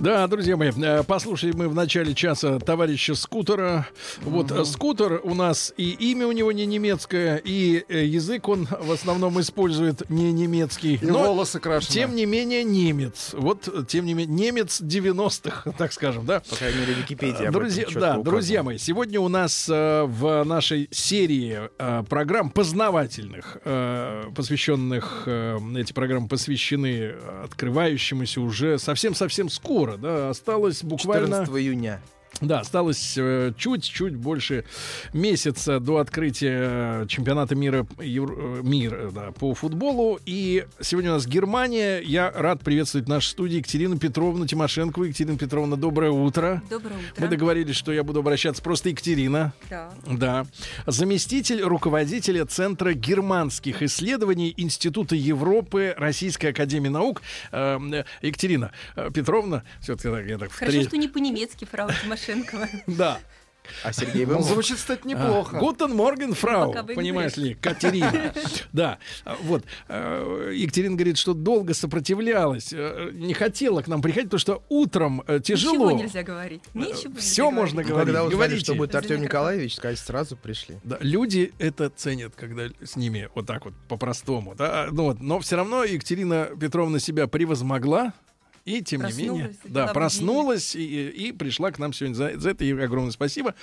Да, друзья мои, э, послушали мы в начале часа товарища Скутера. Вот э, Скутер у нас и имя у него не немецкое, и э, язык он в основном использует не немецкий. И волосы крашены. Тем не менее немец. Вот, тем не менее, немец 90-х, так скажем, да? По крайней мере, Википедия. Друзья, да, указывает. друзья мои, сегодня у нас э, в нашей серии э, программ познавательных, э, посвященных, эти программы посвящены открывающемуся уже совсем-совсем скоро, да, осталось буквально... 14 июня. Да, осталось э, чуть-чуть больше месяца до открытия э, чемпионата мира, Евро- э, мира да, по футболу. И сегодня у нас Германия. Я рад приветствовать в нашей студии Екатерину Петровну Тимошенко. Екатерина Петровна, доброе утро. Доброе утро. Мы договорились, что я буду обращаться просто Екатерина. Да. Да. Заместитель руководителя Центра германских исследований Института Европы Российской Академии Наук. Э, э, Екатерина Петровна. Все-таки так, я так в Хорошо, тре- что не по-немецки, фрау Тимошенкова. Да. А Сергей Ну, был звучит, кстати, неплохо. Guten Morgen, Frau. Понимаешь ли, Катерина. Да. А, Вот. э, Екатерина говорит, что долго сопротивлялась, э, не хотела к нам приходить, потому что утром э, тяжело. Ничего нельзя говорить. Ничего нельзя можно говорить. говорить. Когда узнали, Говорите. что будет Артем Николаевич, сказать, сразу пришли. Да, люди это ценят, когда с ними вот так вот по-простому. Да? Ну, вот, но все равно Екатерина Петровна себя превозмогла. И тем не менее, да, проснулась и, и пришла к нам сегодня. За, за это ей огромное спасибо.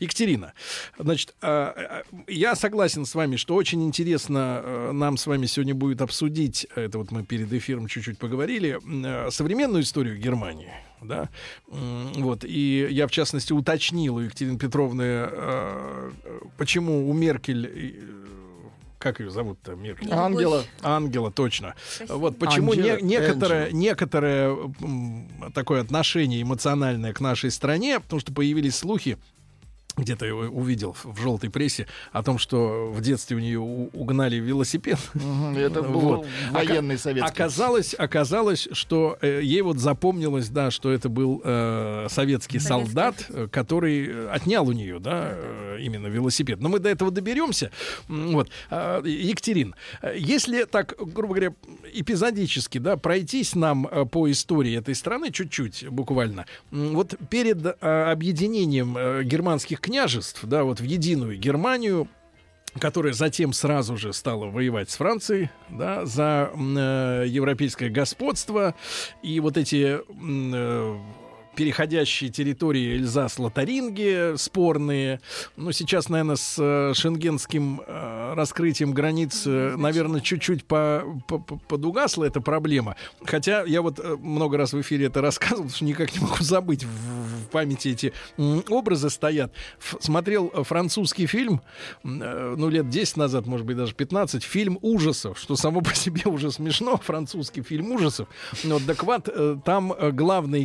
Екатерина, значит, а, а, я согласен с вами, что очень интересно э, нам с вами сегодня будет обсудить, это вот мы перед эфиром чуть-чуть поговорили, э, современную историю Германии. Да? Вот, и я, в частности, уточнил у Екатерины Петровны, э, почему у Меркель... Как ее зовут-то? Любовь. Ангела. Ангела, точно. Спасибо. Вот почему Анджела, не- некоторое, Энджела. некоторое м, такое отношение эмоциональное к нашей стране, потому что появились слухи, где-то я увидел в желтой прессе о том, что в детстве у нее угнали велосипед. Это был Вот. военный советский. Оказалось, оказалось, что э, ей вот запомнилось, да, что это был э, советский Советский солдат, офицер. э, который э, отнял у нее, да, э, именно велосипед. Но мы до этого доберемся. Вот, А, Екатерин, если так, грубо говоря, эпизодически, да, пройтись нам по истории этой страны чуть-чуть, буквально. Вот перед э, объединением э, германских княжеств, да, вот в единую Германию, которая затем сразу же стала воевать с Францией, да, за э, европейское господство. И вот эти э, переходящие территории Эльзас-Лотаринги спорные. Ну, сейчас, наверное, с э, шенгенским э, раскрытием границ, э, наверное, чуть-чуть по, по- по- подугасла эта проблема. Хотя я вот много раз в эфире это рассказывал, потому что никак не могу забыть. В, в памяти эти образы стоят. Ф- смотрел французский фильм, ну, лет 10 назад, может быть, даже 15, фильм ужасов, что само по себе уже смешно, французский фильм ужасов. Ну, Вот, так вот, там главные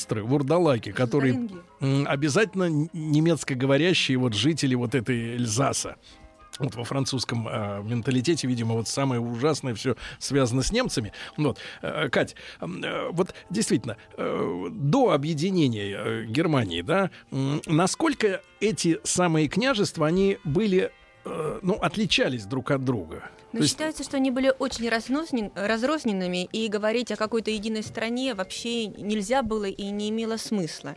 герои-монстры, вурдалаки, которые м, обязательно немецкоговорящие вот жители вот этой Эльзаса. Вот во французском э, менталитете, видимо, вот самое ужасное все связано с немцами. Вот, Э, Кать, э, вот действительно, э, до объединения э, Германии, да, м, насколько эти самые княжества, они были, э, ну, отличались друг от друга? Но То есть- считается, что они были очень разрозненными, и говорить о какой-то единой стране вообще нельзя было и не имело смысла.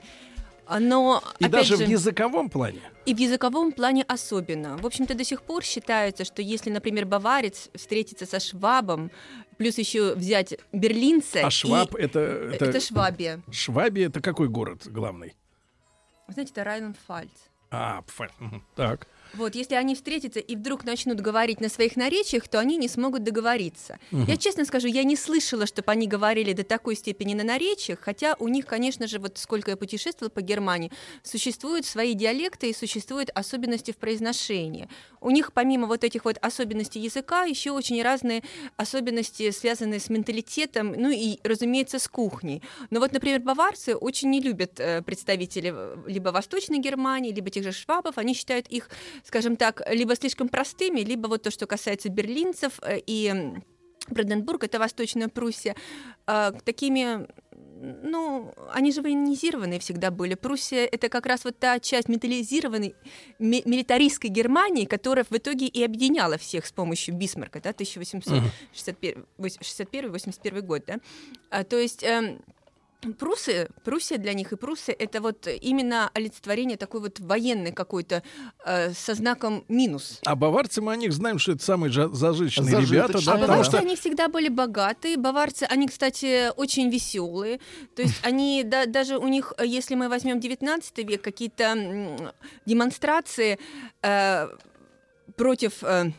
Но, И даже же, в языковом плане. и в языковом плане особенно. В общем-то, до сих пор считается, что если, например, баварец встретится со швабом, плюс еще взять берлинца... А и- Шваб это, это, Это Швабия. Швабия это какой город главный? Знаете, это Райнланд-Фальц. А, Пфа- мгм. так. Вот, если они встретятся и вдруг начнут говорить на своих наречиях, то они не смогут договориться. Я честно скажу, я не слышала, чтобы они говорили до такой степени на наречиях, хотя у них, конечно же, вот сколько я путешествовала по Германии, существуют свои диалекты и существуют особенности в произношении. У них помимо вот этих вот особенностей языка еще очень разные особенности, связанные с менталитетом, ну и, разумеется, с кухней. Но вот, например, баварцы очень не любят э, представителей либо Восточной Германии, либо тех же швабов, они считают их скажем так, либо слишком простыми, либо вот то, что касается берлинцев э, и Бранденбург, это Восточная Пруссия, э, такими ну, они же военизированные всегда были. Пруссия — это как раз вот та часть металлизированной милитаристской Германии, которая в итоге и объединяла всех с помощью Бисмарка, да, 1861-81 год, да. А, то есть... Э, Прусы, Пруссия для них и Пруссия это вот именно олицетворение такой вот военной какой-то э, со знаком минус. А баварцы мы о них знаем, что это самые зажиточные ребята. Да, а баварцы, что... они всегда были богатые. Баварцы, они, кстати, очень веселые. То есть они, да, даже у них, если мы возьмем 19 век, какие-то демонстрации э, против... Э,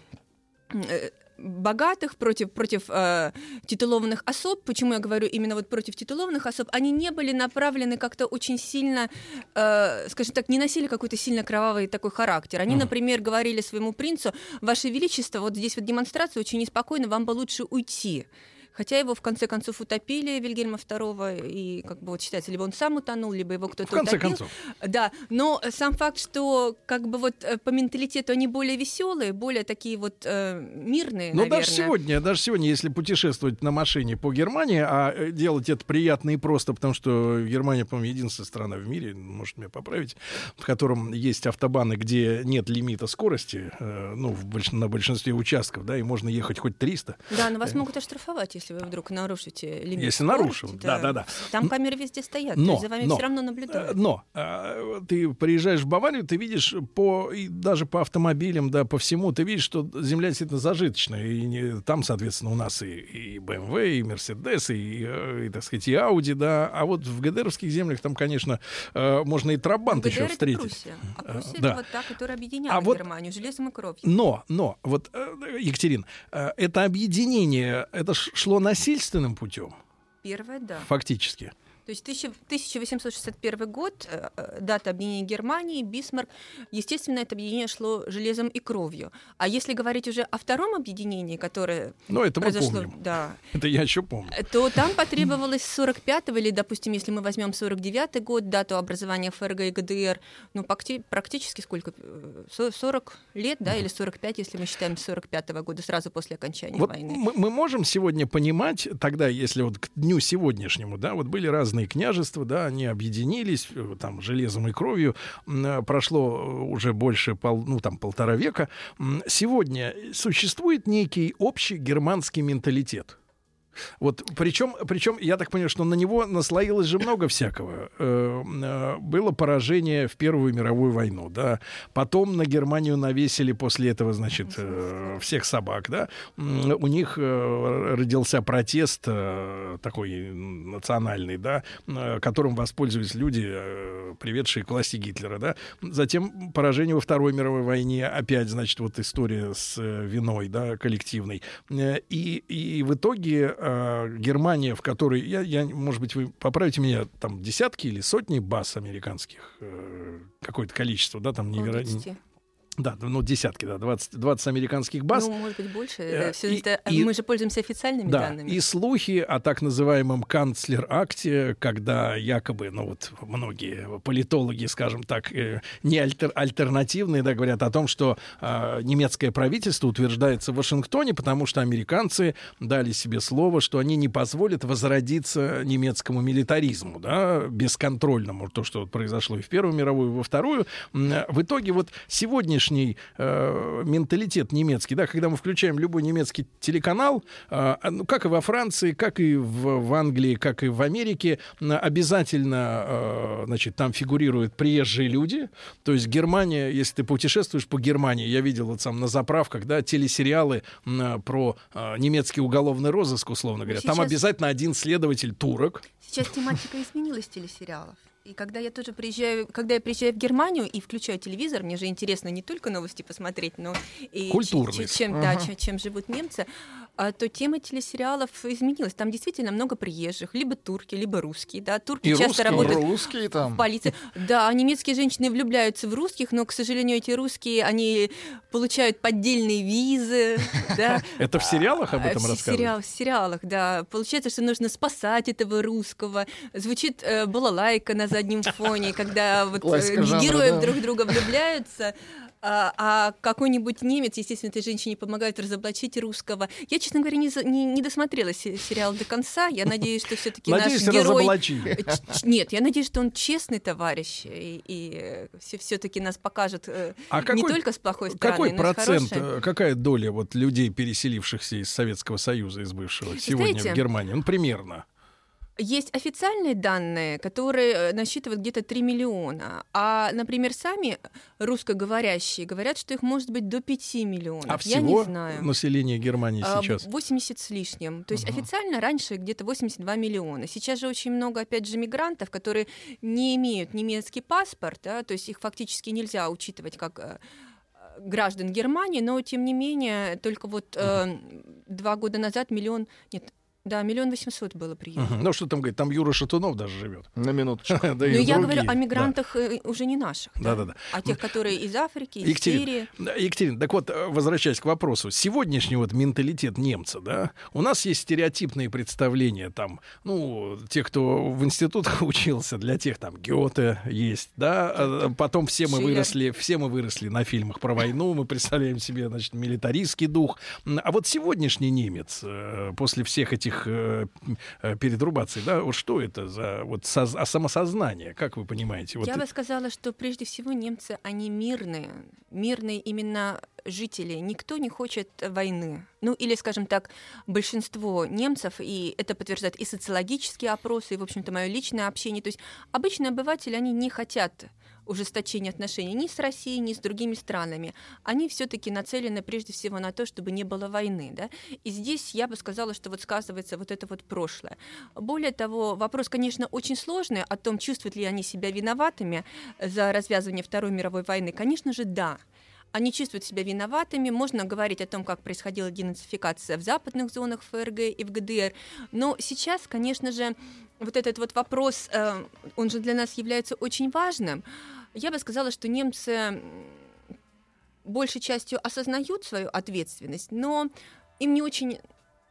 э богатых, против, против э, титулованных особ. Почему я говорю именно вот против титулованных особ? Они не были направлены как-то очень сильно, э, скажем так, не носили какой-то сильно кровавый такой характер. Они, например, говорили своему принцу, Ваше Величество, вот здесь вот демонстрация очень неспокойно, вам бы лучше уйти. Хотя его в конце концов утопили Вильгельма II, и как бы вот считается, либо он сам утонул, либо его кто-то в конце утопил. концов. Да, но сам факт, что как бы вот э, по менталитету они более веселые, более такие вот э, мирные, Но наверное. даже сегодня, даже сегодня, если путешествовать на машине по Германии, а э, делать это приятно и просто, потому что Германия, по-моему, единственная страна в мире, может меня поправить, в котором есть автобаны, где нет лимита скорости, э, ну, в больш... на большинстве участков, да, и можно ехать хоть 300. Да, но вас э. могут оштрафовать, если вы вдруг нарушите лимит Если нарушил, да, да, да. Там камеры везде стоят, но, за вами но, все равно наблюдают. Э, но э, ты приезжаешь в Баварию, ты видишь по и даже по автомобилям, да, по всему, ты видишь, что земля действительно зажиточная, и не, там, соответственно, у нас и, и BMW, и Mercedes, и, и, так сказать, и Audi, да, а вот в ГДРовских землях там, конечно, э, можно и Трабант еще встретить. Пруссия. А Пруссия да. это вот та, которая объединяла а Германию вот, железом и кровью. Но, но, вот, Екатерин, это объединение, это шло насильственным путем. Первое, да. Фактически. То есть 1861 год, э, э, дата объединения Германии, Бисмарк, естественно, это объединение шло железом и кровью. А если говорить уже о втором объединении, которое ну, это произошло, мы помним. да, это я еще помню, то там потребовалось 45-го или, допустим, если мы возьмем 49-й год, дату образования ФРГ и ГДР, ну практически сколько, 40 лет, да, или 45, если мы считаем 45-го года, сразу после окончания вот войны. Мы, мы можем сегодня понимать, тогда, если вот к дню сегодняшнему, да, вот были разные разные княжества, да, они объединились э, там железом и кровью. Э, прошло э, уже больше пол, ну, там, полтора века. Сегодня существует некий общий германский менталитет. Вот причем, причем, я так понимаю, что на него наслоилось же много всякого. Э, э, было поражение в Первую мировую войну, да. Потом на Германию навесили после этого, значит, э, всех собак, да. У них родился протест такой национальный, да, которым воспользовались люди, приведшие к власти Гитлера, да. Затем поражение во Второй мировой войне, опять, значит, вот история с виной, да, коллективной. И, и в итоге э, Германия, в которой, я, я, может быть, вы поправите меня, там десятки или сотни баз американских, э, какое-то количество, да, там невероятно. Да, ну десятки, да, 20, 20 американских баз. Ну, может быть, больше. Э, Все и, это, и, мы же пользуемся официальными да, данными. И слухи о так называемом канцлер-акте, когда якобы, ну вот многие политологи, скажем так, э, не альтер, альтернативные, да, говорят о том, что э, немецкое правительство утверждается в Вашингтоне, потому что американцы дали себе слово, что они не позволят возродиться немецкому милитаризму, да, бесконтрольному, то, что вот произошло и в Первую мировую, и во Вторую. В итоге вот сегодня нынешний э, менталитет немецкий, да, когда мы включаем любой немецкий телеканал, э, ну, как и во Франции, как и в, в Англии, как и в Америке, обязательно, э, значит, там фигурируют приезжие люди. То есть Германия, если ты путешествуешь по Германии, я видел вот сам на заправках, да, телесериалы э, про э, немецкий уголовный розыск, условно говоря. Сейчас... Там обязательно один следователь турок. Сейчас тематика изменилась телесериалов. И когда я тоже приезжаю, когда я приезжаю в Германию и включаю телевизор, мне же интересно не только новости посмотреть, но и Культурный. ч- чем, да, чем, чем живут немцы, то тема телесериалов изменилась. Там действительно много приезжих, либо турки, либо русские. Да, турки И часто русские. работают Русские в там. полиции. Да, немецкие женщины влюбляются в русских, но, к сожалению, эти русские, они получают поддельные визы, да. Это в сериалах об А, этом в рассказывают? сериал- в сериалах, да. Получается, что нужно спасать этого русского. Звучит э, балалайка на заднем фоне, когда вот э, да. друг друга влюбляются. А, а какой-нибудь немец, естественно, этой женщине помогает разоблачить русского. Я, честно говоря, не, не, не досмотрела се- сериал до конца. Я надеюсь, что все-таки наш герой... Э, Нет, я надеюсь, что он честный товарищ и, все-таки нас покажет э, А не какой- только с плохой стороны, Какой но процент, хорошей. э, какая доля вот людей, переселившихся из Советского Союза, из бывшего, сегодня в Германии? Ну, примерно. Есть официальные данные, которые э, насчитывают где-то 3 миллиона, а, например, сами русскоговорящие говорят, что их может быть до 5 миллионов. А Я не всего знаю. население Германии А, сейчас? 80 с лишним. То есть Ага. официально раньше где-то 82 миллиона. Сейчас же очень много, опять же, мигрантов, которые не имеют немецкий паспорт, да, то есть их фактически нельзя учитывать как э, граждан Германии, но тем не менее только вот э, два года назад миллион, нет, да, миллион восемьсот было приехало. Мгм. Ну, что там говорит, там Юра Шатунов даже живет. На минуточку. Да Но Ну, я другие. говорю о Да. мигрантах э, уже не наших, да, Да-да-да. а тех, которые из Африки, из Екатерина, Сирии. Да, Екатерина, так вот, э, возвращаясь к вопросу, сегодняшний вот менталитет немца, да, у нас есть стереотипные представления, там, ну, те, кто в институтах учился, для тех там Гёте есть, да, а потом все мы Шиллер. выросли, все мы выросли на фильмах про войну, мы представляем себе, значит, милитаристский дух, а вот сегодняшний немец, э, после всех этих э, э, перетрубаций, да, вот что это за вот соз- а самосознание, как вы понимаете? Вот Я бы сказала, что прежде всего немцы, они мирные, мирные именно жители. Никто не хочет войны. Ну или, скажем так, большинство немцев, и это подтверждают и социологические опросы, и, в общем-то, мое личное общение. То есть обычные обыватели, они не хотят ужесточения отношений ни с Россией, ни с другими странами. Они все-таки нацелены прежде всего на то, чтобы не было войны. Да? И здесь я бы сказала, что вот сказывается вот это вот прошлое. Более того, вопрос, конечно, очень сложный о том, чувствуют ли они себя виноватыми за развязывание Второй мировой войны. Конечно же, да. Они чувствуют себя виноватыми. Можно говорить о том, как происходила денацификация в западных зонах ФРГ и в ГДР. Но сейчас, конечно же, вот этот вот вопрос, э, он же для нас является очень важным. Я бы сказала, что немцы большей частью осознают свою ответственность, но им не очень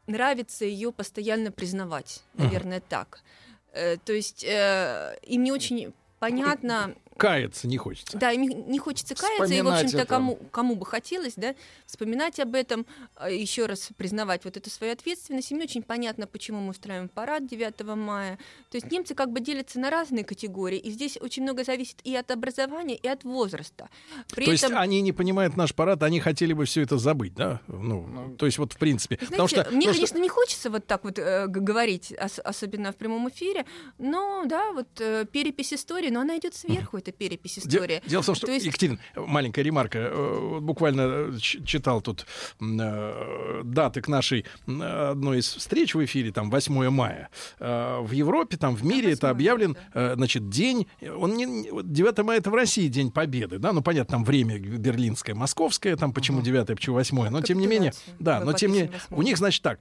нравится ее постоянно признавать, наверное, так. Э, То есть э, им не очень понятно, каяться не хочется. да, им не хочется каяться, и, в Вспоминать общем-то, кому, кому бы хотелось, да, вспоминать об этом, еще раз признавать вот эту свою ответственность. Им не очень понятно, почему мы устраиваем парад 9 мая. То есть немцы как бы делятся на разные категории, и здесь очень много зависит и от образования, и от возраста. При то есть этом... они не понимают наш парад, они хотели бы все это забыть, да? Ну, Ну, то есть вот в принципе. Знаете, потому что, мне, потому что- конечно, не хочется вот так вот э, говорить, ос- особенно в прямом эфире, но да, вот э, перепись истории, но она идет сверху, эта перепись истории. Дело в том, что, То есть- Екатерина, маленькая ремарка. э, Буквально э, читал тут э, даты к нашей одной из встреч в эфире, там, 8 мая. В Европе, там, в мире это 8 объявлен, да. значит, день... Он не, не- вот 9 мая это в России День Победы, да? Ну, понятно, там время берлинское, московское, там почему 9 почему 8 но тем не менее... Да, но тем не менее... У них, значит, так,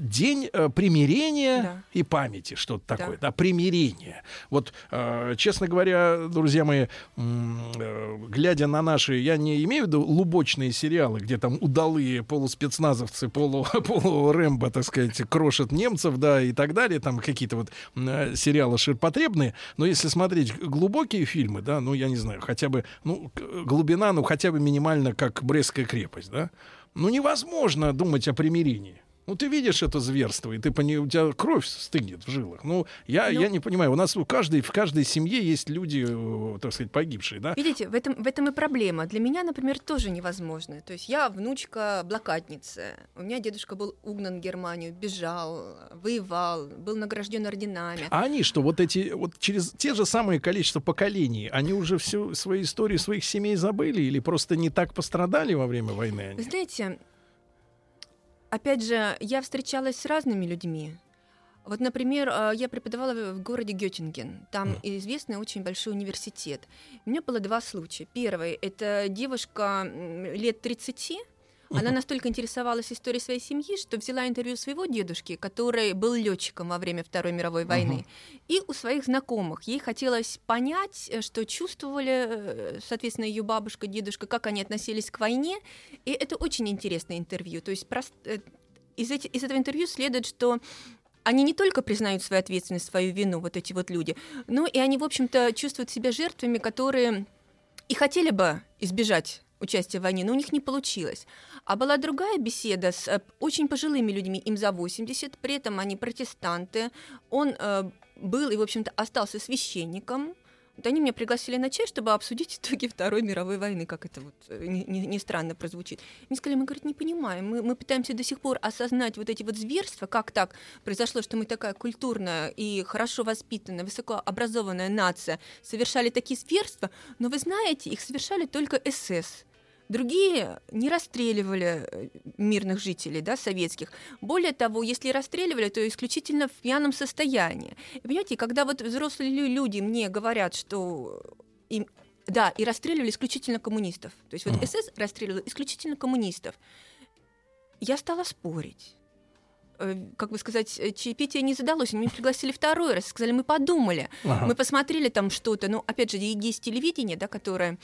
День примирения Да. и памяти, что-то такое, да, примирение. Вот, честно говоря, друзья мои, м, э, глядя на наши, я не имею в виду лубочные сериалы, где там удалые полуспецназовцы, полу, полу-рэмбо, так сказать, крошат немцев, да, и так далее, там какие-то вот э, сериалы ширпотребные, но если смотреть глубокие фильмы, да, ну, я не знаю, хотя бы, ну, глубина, ну, хотя бы минимально, как Брестская крепость, да, ну, невозможно думать о примирении. Ну, ты видишь это зверство, и ты пони... у тебя кровь стынет в жилах. Ну, я, Ну. я не понимаю. У нас у каждой, в каждой семье есть люди, э, так сказать, погибшие, да? Видите, в этом, в этом и проблема. Для меня, например, тоже невозможно. То есть я внучка блокадницы. У меня дедушка был угнан в Германию, бежал, воевал, был награжден орденами. А они что, вот эти, вот через те же самые количество поколений, они уже всю свою историю своих семей забыли или просто не так пострадали во время войны они? знаете, опять же, я встречалась с разными людьми. Вот, например, а, я преподавала в городе Геттинген. Там Мгм. известный очень большой университет. У меня было два случая. Первый – это девушка лет 30, она настолько интересовалась историей своей семьи, что взяла интервью своего дедушки, который был летчиком во время Второй мировой войны, и у своих знакомых. Ей хотелось понять, э, что чувствовали, э, соответственно, ее бабушка, дедушка, как они относились к войне. И это очень интересное интервью. То есть прост- э, из, эти- из этого интервью следует, что они не только признают свою ответственность, свою вину, вот эти вот люди, но и они, в общем-то, чувствуют себя жертвами, которые и хотели бы избежать участия в войне, но у них не получилось. А была другая беседа с э, очень пожилыми людьми, им за 80, при этом они протестанты. Он э, был и, в общем-то, остался священником. Вот они меня пригласили на чай, чтобы обсудить итоги Второй мировой войны, как это вот э, не, не- не странно прозвучит. Мне сказали, мы, говорит, не понимаем, мы, мы пытаемся до сих пор осознать вот эти вот зверства, как так произошло, что мы такая культурная и хорошо воспитанная, высокообразованная нация, совершали такие зверства, но вы знаете, их совершали только СС. Другие не расстреливали э, мирных жителей, да, советских. Более того, если расстреливали, то исключительно в пьяном состоянии. И понимаете, когда вот взрослые лю- люди мне говорят, что им да, и расстреливали исключительно коммунистов. То есть вот. СС расстреливал исключительно коммунистов. Я стала спорить. Э, Как бы сказать, э, чаепитие не задалось. Меня пригласили второй раз. Сказали, мы подумали. Ага. Мы посмотрели там что-то. Ну, опять же, есть телевидение, да, которое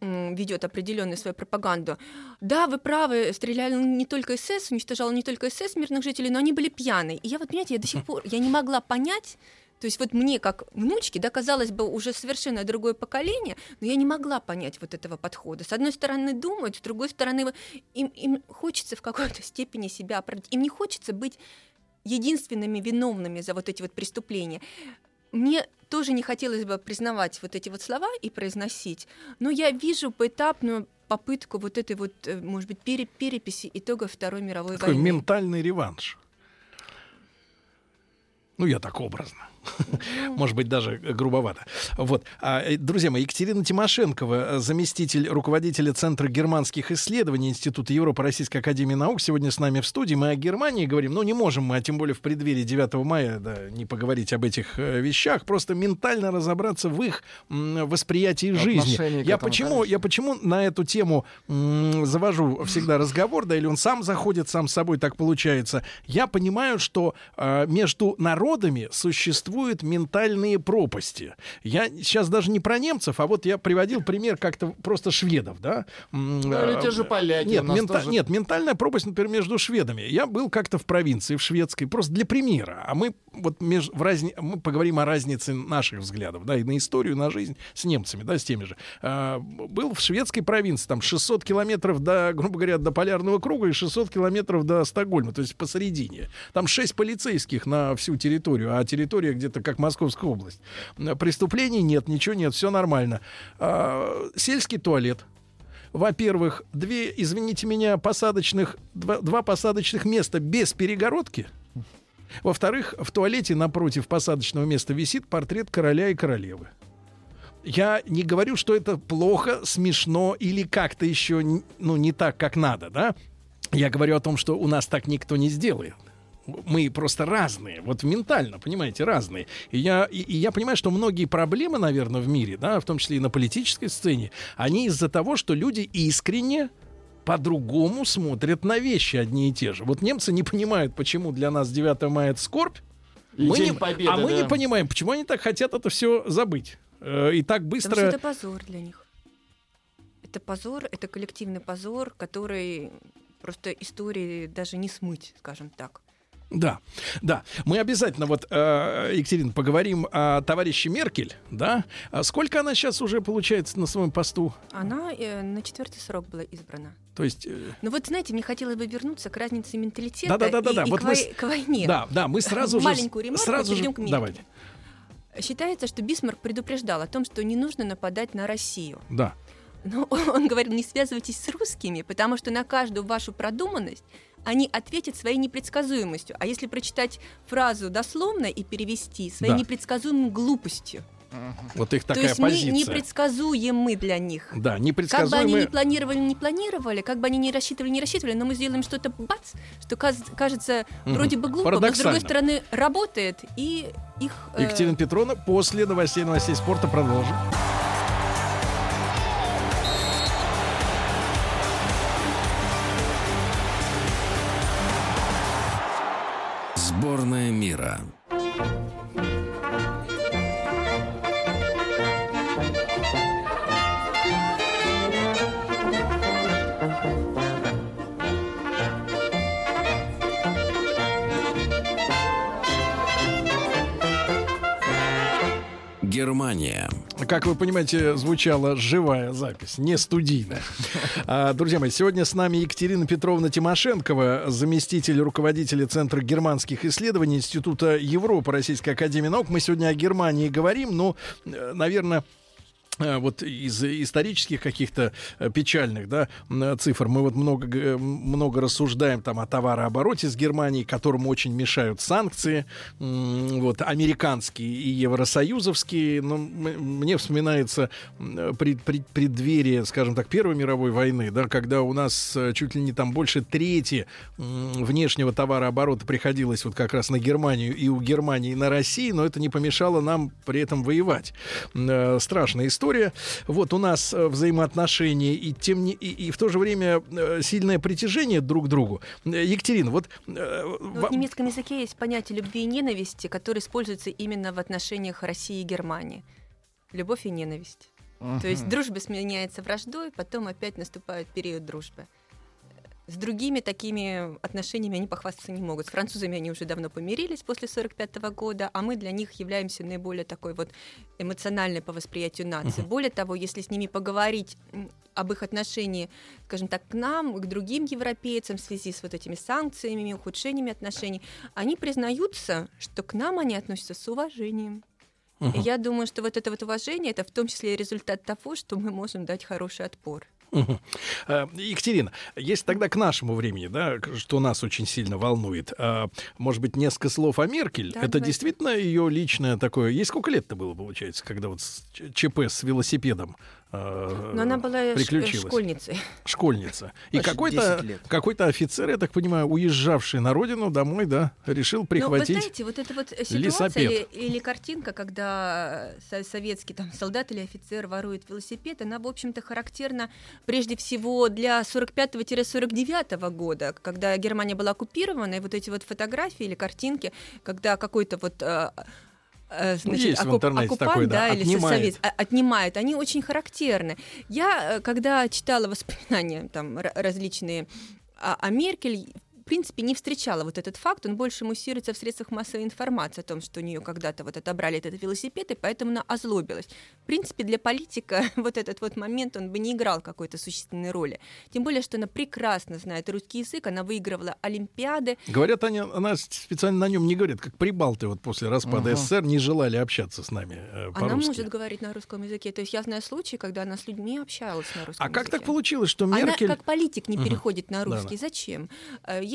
ведет определенную свою пропаганду. Да, вы правы, стреляли не только СС, уничтожало не только СС мирных жителей, но они были пьяные. И я вот, понимаете, я до сих пор, я не могла понять, то есть вот мне, как внучке, да, казалось бы, уже совершенно другое поколение, но я не могла понять вот этого подхода. С одной стороны думают, с другой стороны им, им хочется в какой-то степени себя оправдать. Им не хочется быть единственными виновными за вот эти вот преступления. Мне тоже не хотелось бы признавать вот эти вот слова и произносить, но я вижу поэтапную попытку вот этой вот, э, может быть, пере- переписи итогов Второй мировой Такой войны. ментальный реванш. Ну, я так образно. Может быть, даже грубовато. Вот. А, э, друзья мои, Екатерина Тимошенкова, э, заместитель руководителя Центра германских исследований Института Европы Российской Академии Наук, сегодня с нами в студии. Мы о Германии говорим, но не можем мы, а тем более в преддверии 9 мая, да, не поговорить об этих э, вещах, просто ментально разобраться в их восприятии жизни. Отношении к Я этому, почему, конечно. я почему на эту тему завожу всегда разговор, да, или он сам заходит сам с собой, так получается. Я понимаю, что э, между народами существуют ментальные пропасти. Я сейчас даже не про немцев, а вот я приводил пример как-то просто шведов, да. М, Ну, или э, те же поляки Нет, мента- тоже. нет, ментальная пропасть, например, между шведами. Я был как-то в провинции, в шведской, просто для примера. А мы вот меж, в разни... мы поговорим о разнице наших взглядов, да, и на историю, на жизнь с немцами, да, с теми же. А, был в шведской провинции, там 600 километров до, грубо говоря, до полярного круга и 600 километров до Стокгольма, то есть посередине. Там 6 полицейских на всю территорию, а территория где-то как Московская область. Преступлений нет, ничего нет, все нормально. А, сельский туалет, во-первых, две, извините меня, посадочных, два, два посадочных места без перегородки. Во-вторых, в туалете напротив посадочного места висит портрет короля и королевы. Я не говорю, что это плохо, смешно или как-то еще ну, не так, как надо, да? Я говорю о том, что у нас так никто не сделает. Мы просто разные, вот ментально, понимаете, разные. И я, и, и я понимаю, что многие проблемы, наверное, в мире, да, в том числе и на политической сцене, они из-за того, что люди искренне по-другому смотрят на вещи одни и те же. Вот немцы не понимают, почему для нас 9 мая это скорбь, И мы День не- Победы, а мы да. не понимаем, почему они так хотят это все забыть. Э, И так Потому что быстро... это позор для них. Это позор, это коллективный позор, который просто истории даже не смыть, скажем так. Да, да. Мы обязательно, вот, э, Екатерина, поговорим о товарище Меркель, да? А сколько она сейчас уже, получается, на своем посту? Она э, на четвертый срок была избрана. То есть... э, Но вот, знаете, мне хотелось бы вернуться к разнице менталитета Да-да-да-да-да. и, и Вот к, мы вой- к войне. Да, да, мы сразу же... Маленькую ремарку, сразу же... к Меркель. Давайте. Считается, что Бисмарк предупреждал о том, что не нужно нападать на Россию. Да. Но он говорил, не связывайтесь с русскими, потому что на каждую вашу продуманность они ответят своей непредсказуемостью. А если прочитать фразу дословно и перевести, своей Да. непредсказуемой глупостью. Вот их То такая есть мы позиция. непредсказуемы для них. Да, Как бы они не планировали, не планировали, как бы они не рассчитывали, не рассчитывали, но мы сделаем что-то, бац, что кажется вроде бы глупо, но с другой стороны работает, и их... э, Екатерина Петровна, после новостей новостей спорта продолжим. Сборная мира. Германия. Как вы понимаете, звучала живая запись, не студийная. А, Друзья мои, сегодня с нами Екатерина Петровна Тимошенкова, заместитель руководителя Центра германских исследований Института Европы Российской Академии Наук. Мы сегодня о Германии говорим, но, э, наверное, вот из исторических каких-то э, печальных да, цифр мы вот много, г- много рассуждаем там о товарообороте с Германией, которому очень мешают санкции, вот, американские и евросоюзовские. Но мне вспоминается пред- пред- преддверие, скажем так, Первой мировой войны, да, когда у нас э, чуть ли не там больше трети внешнего товарооборота приходилось вот как раз на Германию и у Германии на Россию, но это не помешало нам при этом воевать. Э, Страшная история. Вот у нас э, взаимоотношения и тем не и, и в то же время э, сильное притяжение друг к другу. Э, Екатерина, вот, Ну, ва- вот в немецком языке есть понятие любви и ненависти, которое используется именно в отношениях России и Германии. Любовь и ненависть. То есть дружба сменяется враждой, потом опять наступает период дружбы. С другими такими отношениями они похвастаться не могут. С французами они уже давно помирились после 1945 года, а мы для них являемся наиболее такой вот эмоциональной по восприятию нации. Более того, если с ними поговорить об их отношении, скажем так, к нам, к другим европейцам в связи с вот этими санкциями, ухудшениями отношений, они признаются, что к нам они относятся с уважением. И я думаю, что вот это вот уважение, это в том числе и результат того, что мы можем дать хороший отпор. Э, Екатерина, если тогда к нашему времени, да, что нас очень сильно волнует, а, может быть, несколько слов о Меркель. Да, Это давайте. действительно ее личное такое. Ей сколько лет-то было, получается, когда вот ЧП с велосипедом э, Но она была приключилась? школьницей. Школьница. И какой-то 10 лет. какой-то офицер, я так понимаю, уезжавший на родину домой, да, решил Но прихватить. Ну, вы знаете, вот эта вот ситуация или, или картинка, когда со- советский там солдат или офицер ворует велосипед, она, в общем-то, характерна прежде всего для 45-49 года, когда Германия была оккупирована, и вот эти вот фотографии или картинки, когда какой-то вот э, значит, есть в интернете оккупант, такой, да, да, или отнимает. совет- а- отнимает, они очень характерны. Я, э, когда читала воспоминания там различные о, о Меркель, принципе, не встречала вот этот факт, он больше муссируется в средствах массовой информации о том, что у нее когда-то вот отобрали этот велосипед, и поэтому она озлобилась. В принципе, для политика вот этот вот момент, он бы не играл какой-то существенной роли. Тем более, что она прекрасно знает русский язык, она выигрывала Олимпиады, Говорят, они, она специально на нем не говорит, как прибалты вот после распада Ага. СССР не желали общаться с нами э, она может говорить на русском языке. То есть я знаю случаи, когда она с людьми общалась на русском А как языке. так получилось, что Она Меркель... как политик не Мгм. переходит на русский. Зачем?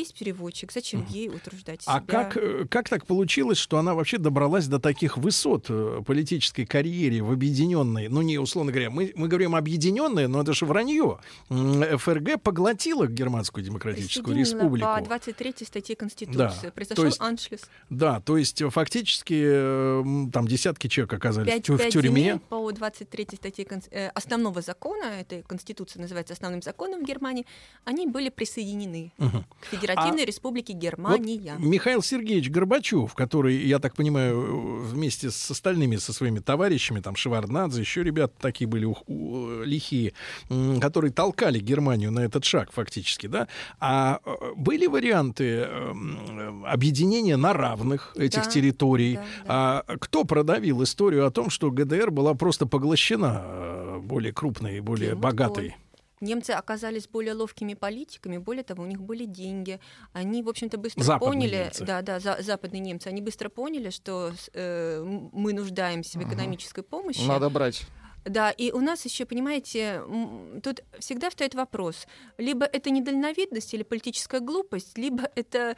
Есть переводчик, зачем ей утруждать себя? А как, э, как так получилось, что она вообще добралась до таких высот э, политической карьере в объединенной, ну не условно говоря, мы, мы говорим объединенная, но это же вранье. ФРГ поглотила Германскую демократическую республику. по 23 статье Конституции. Да, Произошел то есть аншлюс. Да, то есть фактически э, там десятки человек оказались Пять, в тю- в пять тюрьме. земель по 23 статье основного закона, этой Конституция называется основным законом в Германии, они были присоединены Мгм. к Федеративной А Республике Вот Германия. Михаил Сергеевич Горбачев, который, я так понимаю, вместе с остальными, со своими товарищами, там Шеварднадзе, еще ребята такие были ух- у- лихие, которые толкали Германию на этот шаг фактически, да? А э, были варианты м, объединения на равных этих Да, территорий? да, А кто продавил историю о том, что ГДР была просто поглощена э, более крупной и более Гельмут богатой? Немцы оказались более ловкими политиками, более того, у них были деньги. Они, в общем-то, быстро Западные поняли, немцы. да, да, за- западные немцы, они быстро поняли, что э, мы нуждаемся в экономической помощи. Надо брать. Да, и у нас еще, понимаете, тут всегда встает вопрос: либо это недальновидность или политическая глупость, либо это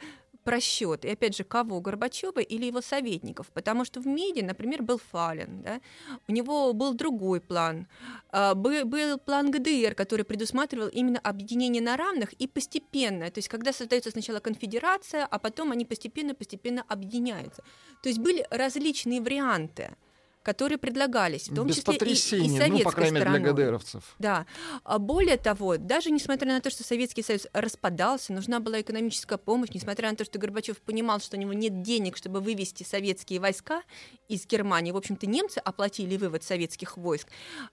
просчет. И опять же, кого? Горбачева или его советников? Потому что в МИДе, например, был Фален, да? у него был другой план. А, Был, план ГДР, который предусматривал именно объединение на равных и постепенно. То есть, когда создается сначала конфедерация, а потом они постепенно-постепенно объединяются. То есть были различные варианты которые предлагались, в том Без числе и, и советской ну, по крайней мере, для стороной. ГДРовцев. Да. А Более того, даже несмотря на то, что Советский Союз распадался, нужна была экономическая помощь, несмотря на то, что Горбачев понимал, что у него нет денег, чтобы вывести советские войска из Германии, в общем-то, немцы оплатили вывод советских войск,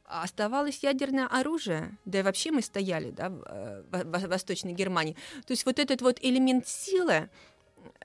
оставалось ядерное оружие, да и вообще мы стояли да, в, э, в Восточной Германии. То есть вот этот вот элемент силы,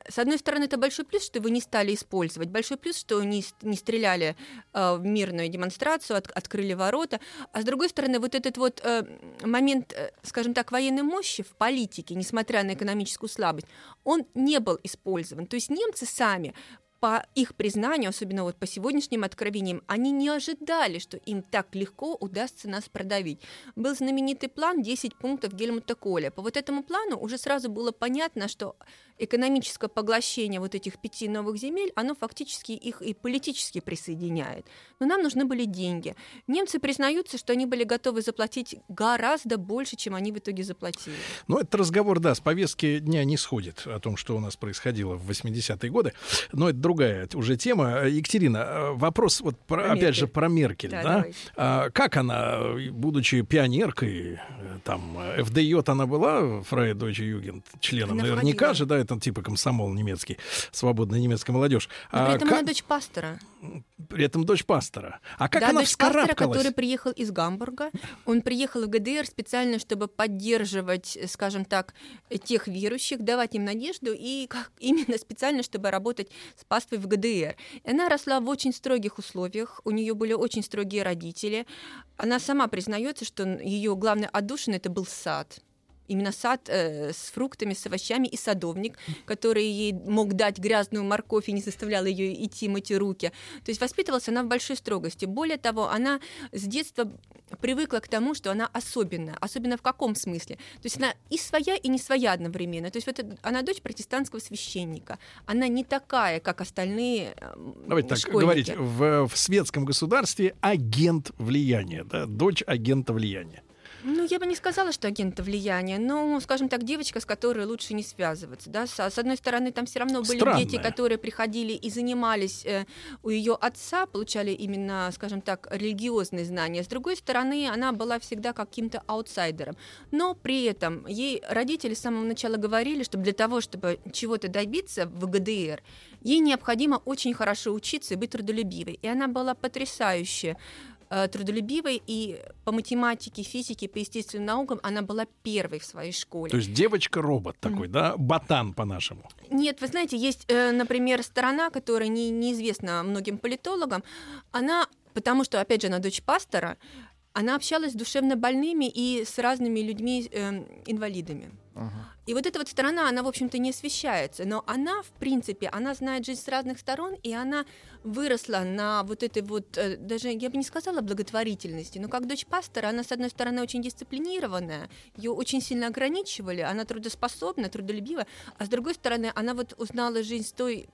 с одной стороны, это большой плюс, что вы не стали использовать. Большой плюс, что не, не стреляли э, в мирную демонстрацию, от- открыли ворота. А с другой стороны, вот этот вот э, момент, э, скажем так, военной мощи в политике, несмотря на экономическую слабость, он не был использован. То есть немцы сами по их признанию, особенно вот по сегодняшним откровениям, они не ожидали, что им так легко удастся нас продавить. Был знаменитый план 10 пунктов Гельмута Коля. По вот этому плану уже сразу было понятно, что экономическое поглощение вот этих пяти новых земель, оно фактически их и политически присоединяет. Но нам нужны были деньги. Немцы признаются, что они были готовы заплатить гораздо больше, чем они в итоге заплатили. Ну, этот разговор, да, с повестки дня не сходит о том, что у нас происходило в 80-е годы. Но это другая уже тема. Екатерина, вопрос вот про, Про опять же Меркель. про Меркель, Да, да? А, как она, будучи пионеркой, э, там, ФДЙ она была, Freie Deutsche Jugend, членом Она наверняка входила. же, да, это типа комсомол немецкий, свободная немецкая молодежь. Но при А этом как- она дочь пастора. при этом дочь пастора. А как да, она дочь пастора, который приехал из Гамбурга. Он приехал в ГДР специально, чтобы поддерживать, скажем так, тех верующих, давать им надежду, и как, именно специально, чтобы работать с паствой в ГДР. И она росла в очень строгих условиях, у нее были очень строгие родители. Она сама признается, что ее главной отдушиной это был сад. Именно сад э, с фруктами, с овощами и садовник, который ей мог дать грязную морковь и не заставлял ее идти мыть руки. То есть воспитывалась она в большой строгости. Более того, она с детства привыкла к тому, что она особенная. Особенно в каком смысле? То есть она и своя, и не своя одновременно. То есть вот это- она дочь протестантского священника. Она не такая, как остальные э, Давайте так школьники. говорить, в, в светском государстве агент влияния, да, дочь агента влияния. Ну, я бы не сказала, что агента влияния, но, скажем так, девочка, с которой лучше не связываться. Да? С, с одной стороны, там все равно были Странная. дети, которые приходили и занимались э, у ее отца, получали именно, скажем так, религиозные знания. С другой стороны, она была всегда каким-то аутсайдером. Но при этом ей родители с самого начала говорили, что для того, чтобы чего-то добиться в ГДР, ей необходимо очень хорошо учиться и быть трудолюбивой. И она была потрясающе э, трудолюбивой, и по математике, физике, по естественным наукам она была первой в своей школе. То есть девочка-робот такой, да, ботан по-нашему. Нет, вы знаете, есть, э, например, сторона, которая не, неизвестна многим политологам. Она, потому что, опять же, она дочь пастора, она общалась с душевно больными и с разными людьми, э, инвалидами. Ага. И вот эта вот сторона, она, в общем-то, не освещается. Но она, в принципе, она знает жизнь с разных сторон, и она выросла на вот этой вот, э, даже, я бы не сказала благотворительности, но как дочь пастора, она, с одной стороны, очень дисциплинированная, ее очень сильно ограничивали, она трудоспособна, трудолюбива, а с другой стороны, она вот узнала жизнь с той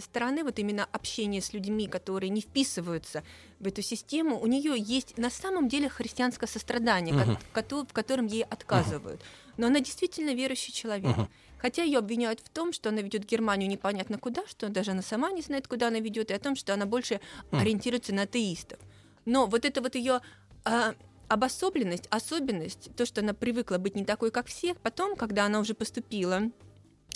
стороны вот именно общения с людьми, которые не вписываются в эту систему, у нее есть на самом деле христианское сострадание, ко- Мгм. кото- в котором ей отказывают. Но она действительно верующий человек. Мгм. Хотя ее обвиняют в том, что она ведет Германию непонятно куда, что даже она сама не знает, куда она ведет, и о том, что она больше Мгм. ориентируется на атеистов. Но вот это вот ее а, обособленность, особенность, то, что она привыкла быть не такой, как все, потом, когда она уже поступила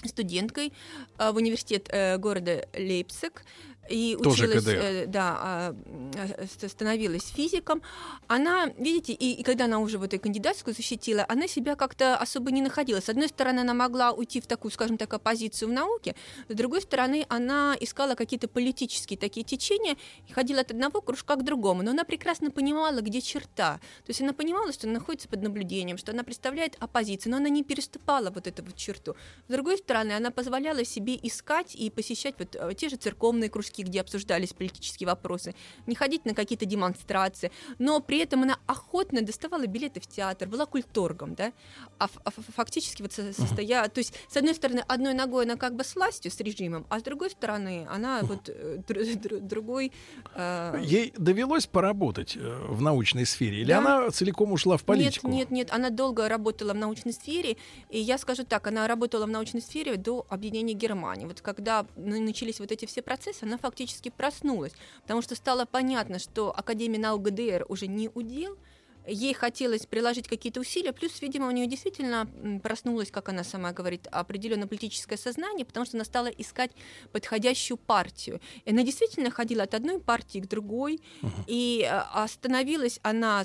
студенткой а, в университет э, города Лейпциг и Тоже училась, ГДР. э, да, а, э, ст- становилась физиком. Она, видите, и, и когда она уже вот эту кандидатскую защитила, она себя как-то особо не находила. С одной стороны, она могла уйти в такую, скажем так, оппозицию в науке, с другой стороны, она искала какие-то политические такие течения и ходила от одного кружка к другому. Но она прекрасно понимала, где черта. То есть она понимала, что она находится под наблюдением, что она представляет оппозицию, но она не переступала вот эту вот черту. С другой стороны, она позволяла себе искать и посещать вот э, те же церковные кружки, кружки, где обсуждались политические вопросы, не ходить на какие-то демонстрации, но при этом она охотно доставала билеты в театр, была культоргом, да, а, а фактически вот со- состоя... То есть, с одной стороны, одной ногой она как бы с властью, с режимом, а с другой стороны, она вот э, др- др- другой... э, Ей довелось поработать э, в научной сфере, или Да. она целиком ушла в политику? Нет, нет, нет, она долго работала в научной сфере, и я скажу так, она работала в научной сфере до объединения Германии. Вот когда ну, начались вот эти все процессы, она фактически проснулась, потому что стало понятно, что Академия наук ГДР уже не удел, Ей хотелось приложить какие-то усилия, плюс, видимо, у нее действительно проснулось, как она сама говорит, определенное политическое сознание, потому что она стала искать подходящую партию. И она действительно ходила от одной партии к другой, и э, остановилась она,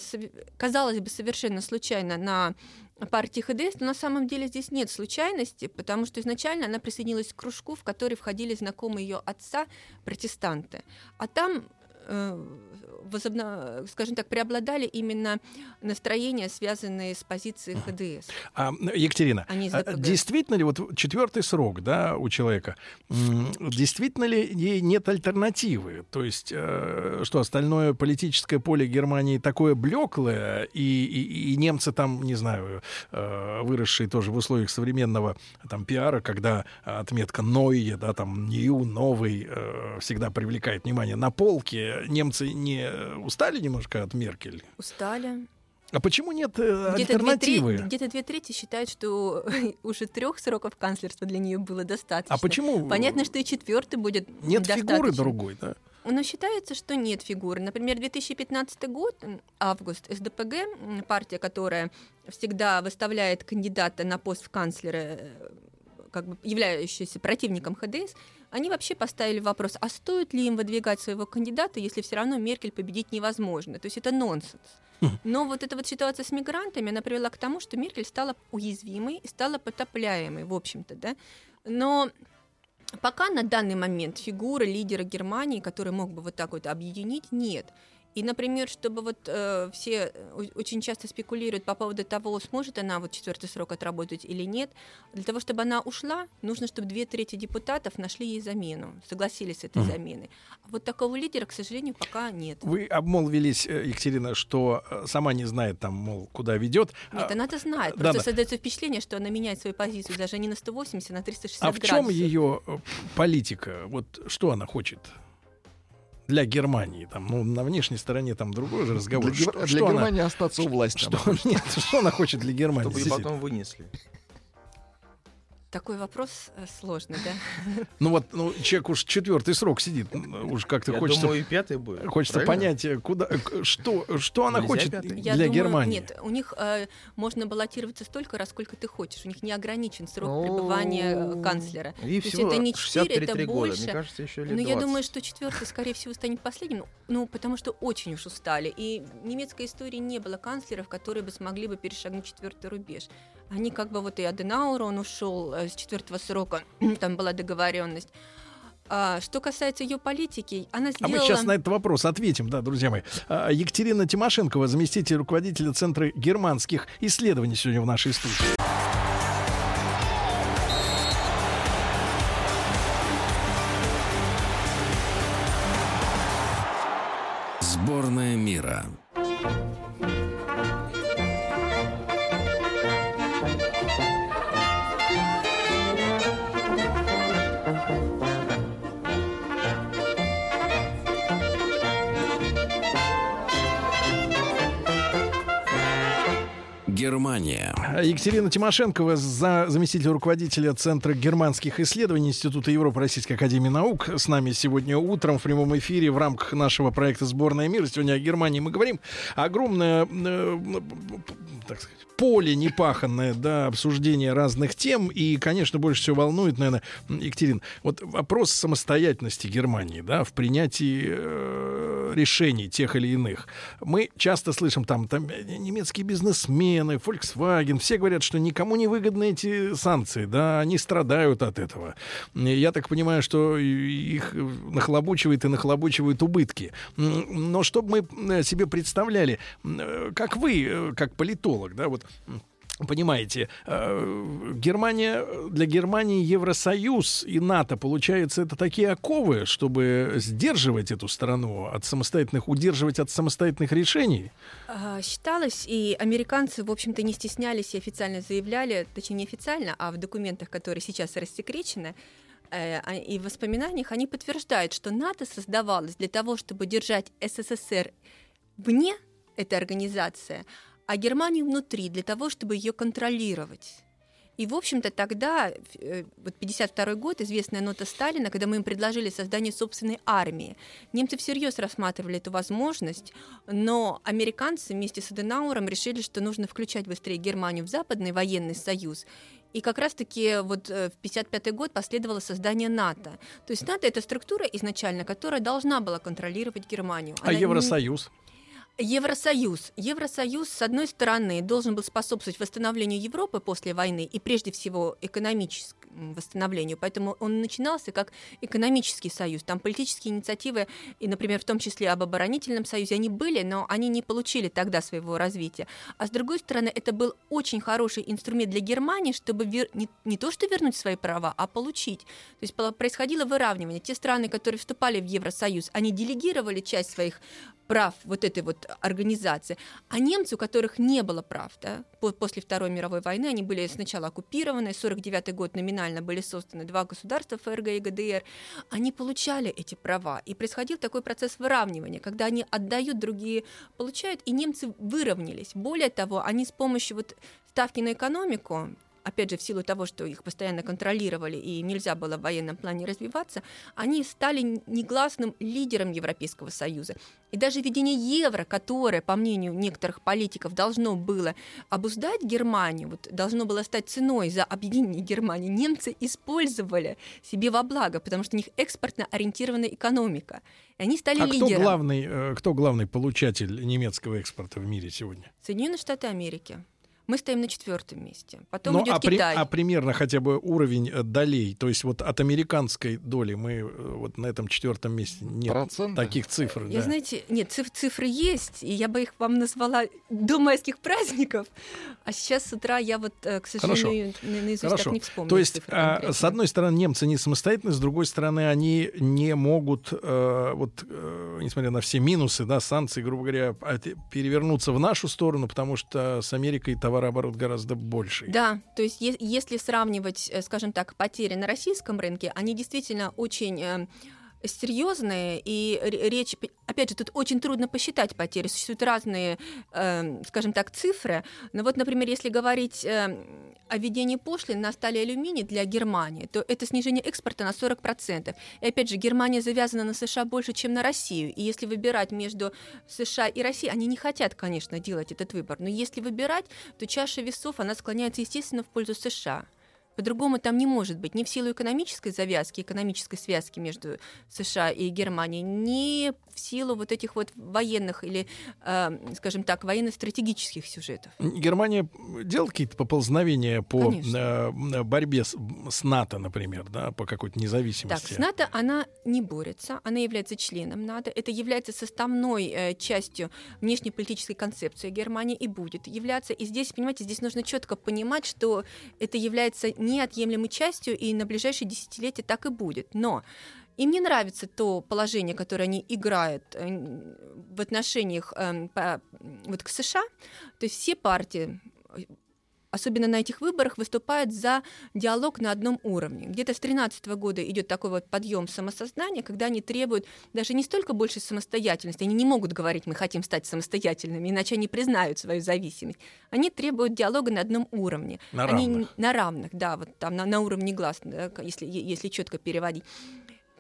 казалось бы, совершенно случайно на партии ХДС, но на самом деле здесь нет случайности, потому что изначально она присоединилась к кружку, в который входили знакомые ее отца, протестанты. А там э, возобна- скажем так, преобладали именно настроения, связанные с позицией ХДС. А, Екатерина, А действительно ли вот четвертый срок, да, у человека, действительно ли ей нет альтернативы? То есть, э, что остальное политическое поле Германии такое блеклое, и, и- и немцы там, не знаю, э, выросшие тоже в условиях современного там пиара, когда отметка «Нойе», да, там «Нью», «Новый» э, всегда привлекает внимание. На полке немцы не устали немножко от Меркель? Устали. А почему нет э, Где-то две, альтернативы? трети, где-то две трети считают, что уже трех сроков канцлерства для нее было достаточно. А почему Понятно, что и четвертый будет нет достаточно. фигуры другой, да? Но считается, что нет фигуры. Например, 2015 год, август, СДПГ, партия, которая всегда выставляет кандидата на пост канцлера, э, как бы являющийся противником ХДС, они вообще поставили вопрос, а стоит ли им выдвигать своего кандидата, если все равно Меркель победить невозможно. То есть это нонсенс. Но вот эта вот ситуация с мигрантами, она привела к тому, что Меркель стала уязвимой и стала потопляемой, в общем-то, да. Но Пока на данный момент фигуры лидера Германии, который мог бы вот так вот объединить, нет. И, например, чтобы вот э, все э, очень часто спекулируют по поводу того, сможет она вот четвертый срок отработать или нет. Для того, чтобы она ушла, нужно, чтобы две трети депутатов нашли ей замену, согласились с этой заменой. А вот такого лидера, к сожалению, пока нет. Вы обмолвились, э, Екатерина, что э, сама не знает там, мол, куда ведет. Нет, А- она-то знает. да, Просто да. создается впечатление, что она меняет свою позицию даже не на 180, а на 360 А в чем градусов. ее политика? Вот что она хочет? Для Германии, там, ну, на внешней стороне там другой же разговор. Для, Что, Гер- что для она, Германии остаться у власти. что, нет, что она хочет для Германии? Чтобы потом вынесли. Такой вопрос э, сложный, да? Ну вот, ну, человек уж четвертый срок сидит, уж как-то Я хочется, думаю, и пятый будет. хочется правильно? понять, э, куда, э, что, что она Нельзя хочет пятый? Я для думаю, Германии. Нет, у них э, можно баллотироваться столько раз, сколько ты хочешь. У них не ограничен срок О. пребывания канцлера. И То есть всего это не 4, 63 это года. больше. Мне кажется, еще лет Но я 20. думаю, что четвертый, скорее всего, станет последним, ну, потому что очень уж устали. И в немецкой истории не было канцлеров, которые бы смогли бы перешагнуть четвертый рубеж. Они как бы вот и Аденауэр, он ушел э, с четвертого срока, там была договоренность. А, что касается ее политики, она А сделала... мы сейчас на этот вопрос ответим, да, друзья мои. А, Екатерина Тимошенкова, заместитель руководителя Центра германских исследований сегодня в нашей студии. Сборная мира. Германия. Екатерина Тимошенкова, за, заместитель руководителя Центра германских исследований Института Европы Российской Академии Наук. С нами сегодня утром в прямом эфире в рамках нашего проекта «Сборная мира». Сегодня о Германии мы говорим. Огромное, э, так сказать, поле непаханное, да, обсуждения разных тем. И, конечно, больше всего волнует, наверное, Екатерин, вот вопрос самостоятельности Германии, да, в принятии э, решений тех или иных. Мы часто слышим там, там немецкие бизнесмены, Volkswagen, все говорят, что никому не выгодны эти санкции, да, они страдают от этого. Я так понимаю, что их нахлобучивает и нахлобучивают убытки. Но чтобы мы э, себе представляли, э, как вы, э, как политолог, да, вот понимаете, э, Германия, для Германии Евросоюз и НАТО, получается, это такие оковы, чтобы сдерживать эту страну от самостоятельных, удерживать от самостоятельных решений? А, Считалось, и американцы, в общем-то, не стеснялись и официально заявляли, точнее, не официально, а в документах, которые сейчас рассекречены, э, а- и в воспоминаниях они подтверждают, что НАТО создавалось для того, чтобы держать СССР вне этой организации, а Германию внутри, для того, чтобы ее контролировать. И, в общем-то, тогда, э, вот 52 год, известная нота Сталина, когда мы им предложили создание собственной армии. Немцы всерьез рассматривали эту возможность, но американцы вместе с Аденауром решили, что нужно включать быстрее Германию в Западный военный союз. И как раз-таки вот э, в 55 год последовало создание НАТО. То есть НАТО — это структура изначально, которая должна была контролировать Германию. А Она не- Евросоюз? Евросоюз. С одной стороны, должен был способствовать восстановлению Европы после войны и прежде всего экономическому восстановлению. Поэтому он начинался как экономический союз. Там политические инициативы, и, например, в том числе об оборонительном союзе, они были, но они не получили тогда своего развития. А с другой стороны, это был очень хороший инструмент для Германии, чтобы вер- не, не то что вернуть свои права, а получить. То есть происходило выравнивание. Те страны, которые вступали в Евросоюз, они делегировали часть своих прав вот этой вот организации. А немцы, у которых не было прав, да, по- после Второй мировой войны, они были сначала оккупированы, 49 год номинально были созданы два государства, ФРГ и ГДР, они получали эти права. И происходил такой процесс выравнивания, когда они отдают, другие получают, и немцы выровнялись. Более того, они с помощью вот ставки на экономику, опять же, в силу того, что их постоянно контролировали и нельзя было в военном плане развиваться, они стали негласным лидером Европейского Союза. И даже введение евро, которое, по мнению некоторых политиков, должно было обуздать Германию, вот, должно было стать ценой за объединение Германии, немцы использовали себе во благо, потому что у них экспортно ориентированная экономика. И они стали А кто лидером. главный, э, кто главный получатель немецкого экспорта в мире сегодня? Соединенные Штаты Америки. Мы стоим на четвертом месте. Потом Ну, идет а, при- Китай. а примерно хотя бы уровень э, долей, то есть вот от американской доли мы э, вот на этом четвертом месте нет Проценты? таких цифр. Я, да. знаете, нет, циф- цифры есть, и я бы их вам назвала до майских праздников. А сейчас с утра я вот, э, к сожалению, на- наизусть Хорошо. так не вспомню. То есть, цифры а, с одной стороны, немцы не самостоятельны, с другой стороны, они не могут, э, вот, э, несмотря на все минусы, да, санкции, грубо говоря, перевернуться в нашу сторону, потому что с Америкой товарооборот гораздо больше. Да, то есть е- если сравнивать, э, скажем так, потери на российском рынке, они действительно очень э, серьезные, и речь, опять же, тут очень трудно посчитать потери, существуют разные, э, скажем так, цифры, но вот, например, если говорить э, о введении пошлин на стали алюминий для Германии, то это снижение экспорта на 40%. И опять же, Германия завязана на США больше, чем на Россию, и если выбирать между США и Россией, они не хотят, конечно, делать этот выбор, но если выбирать, то чаша весов, она склоняется, естественно, в пользу США. По-другому там не может быть ни в силу экономической завязки, экономической связки между США и Германией, ни в силу вот этих вот военных или, э, скажем так, военно-стратегических сюжетов. Германия делает какие-то поползновения по Конечно. э, борьбе с, с НАТО, например, да, по какой-то Так, независимости. с НАТО она не борется, она является членом НАТО, это является составной э, частью внешнеполитической концепции Германии и будет являться. И здесь, понимаете, здесь нужно четко понимать, что это является неотъемлемой частью, и на ближайшие десятилетия так и будет. Но им не нравится то положение, которое они играют э, в отношениях э, по- вот к США. То есть все партии особенно на этих выборах, выступают за диалог на одном уровне. Где-то с 2013 года идет такой вот подъем самосознания, когда они требуют даже не столько большей самостоятельности, они не могут говорить, мы хотим стать самостоятельными, иначе они признают свою зависимость. Они требуют диалога на одном уровне. На они равных. на равных, да, вот там на, на уровне глаз, да, если, если четко переводить.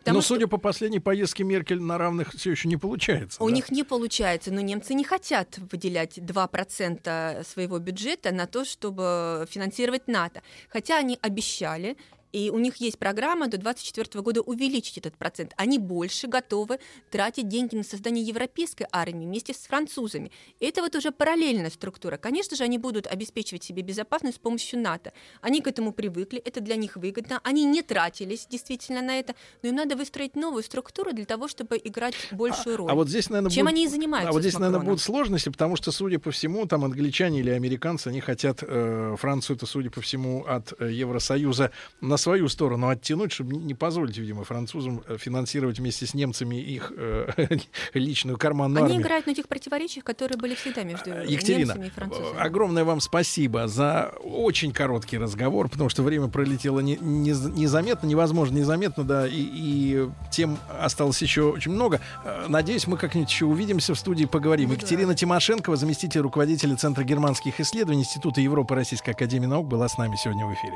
Потому Но, что судя по последней поездке Меркель, на равных все еще не получается. у да? них не получается, но немцы не хотят выделять 2% своего бюджета на то, чтобы финансировать НАТО. Хотя они обещали, И у них есть программа до 2024 года увеличить этот процент. Они больше готовы тратить деньги на создание европейской армии вместе с французами. И это вот уже параллельная структура. Конечно же, они будут обеспечивать себе безопасность с помощью НАТО. Они к этому привыкли, это для них выгодно. Они не тратились действительно на это, но им надо выстроить новую структуру для того, чтобы играть большую роль. А вот здесь, наверное, Чем будут- они и занимаются А вот здесь, наверное, будут сложности, потому что, судя по всему, там англичане или американцы, они хотят э, Францию, это, судя по всему, от э, Евросоюза на свою сторону оттянуть, чтобы не позволить, видимо, французам э, финансировать вместе с немцами их э, личную карманную Они армию. играют на тех противоречиях, которые были всегда между Э, Екатерина, немцами и французами. огромное вам спасибо за очень короткий разговор, потому что время пролетело не- не- незаметно, невозможно незаметно, да, и, и тем осталось еще очень много. Э, Надеюсь, мы как-нибудь еще увидимся в студии, поговорим. Буду Екатерина Тимошенкова, заместитель руководителя Центра германских исследований Института Европы Российской Академии Наук, была с нами сегодня в эфире.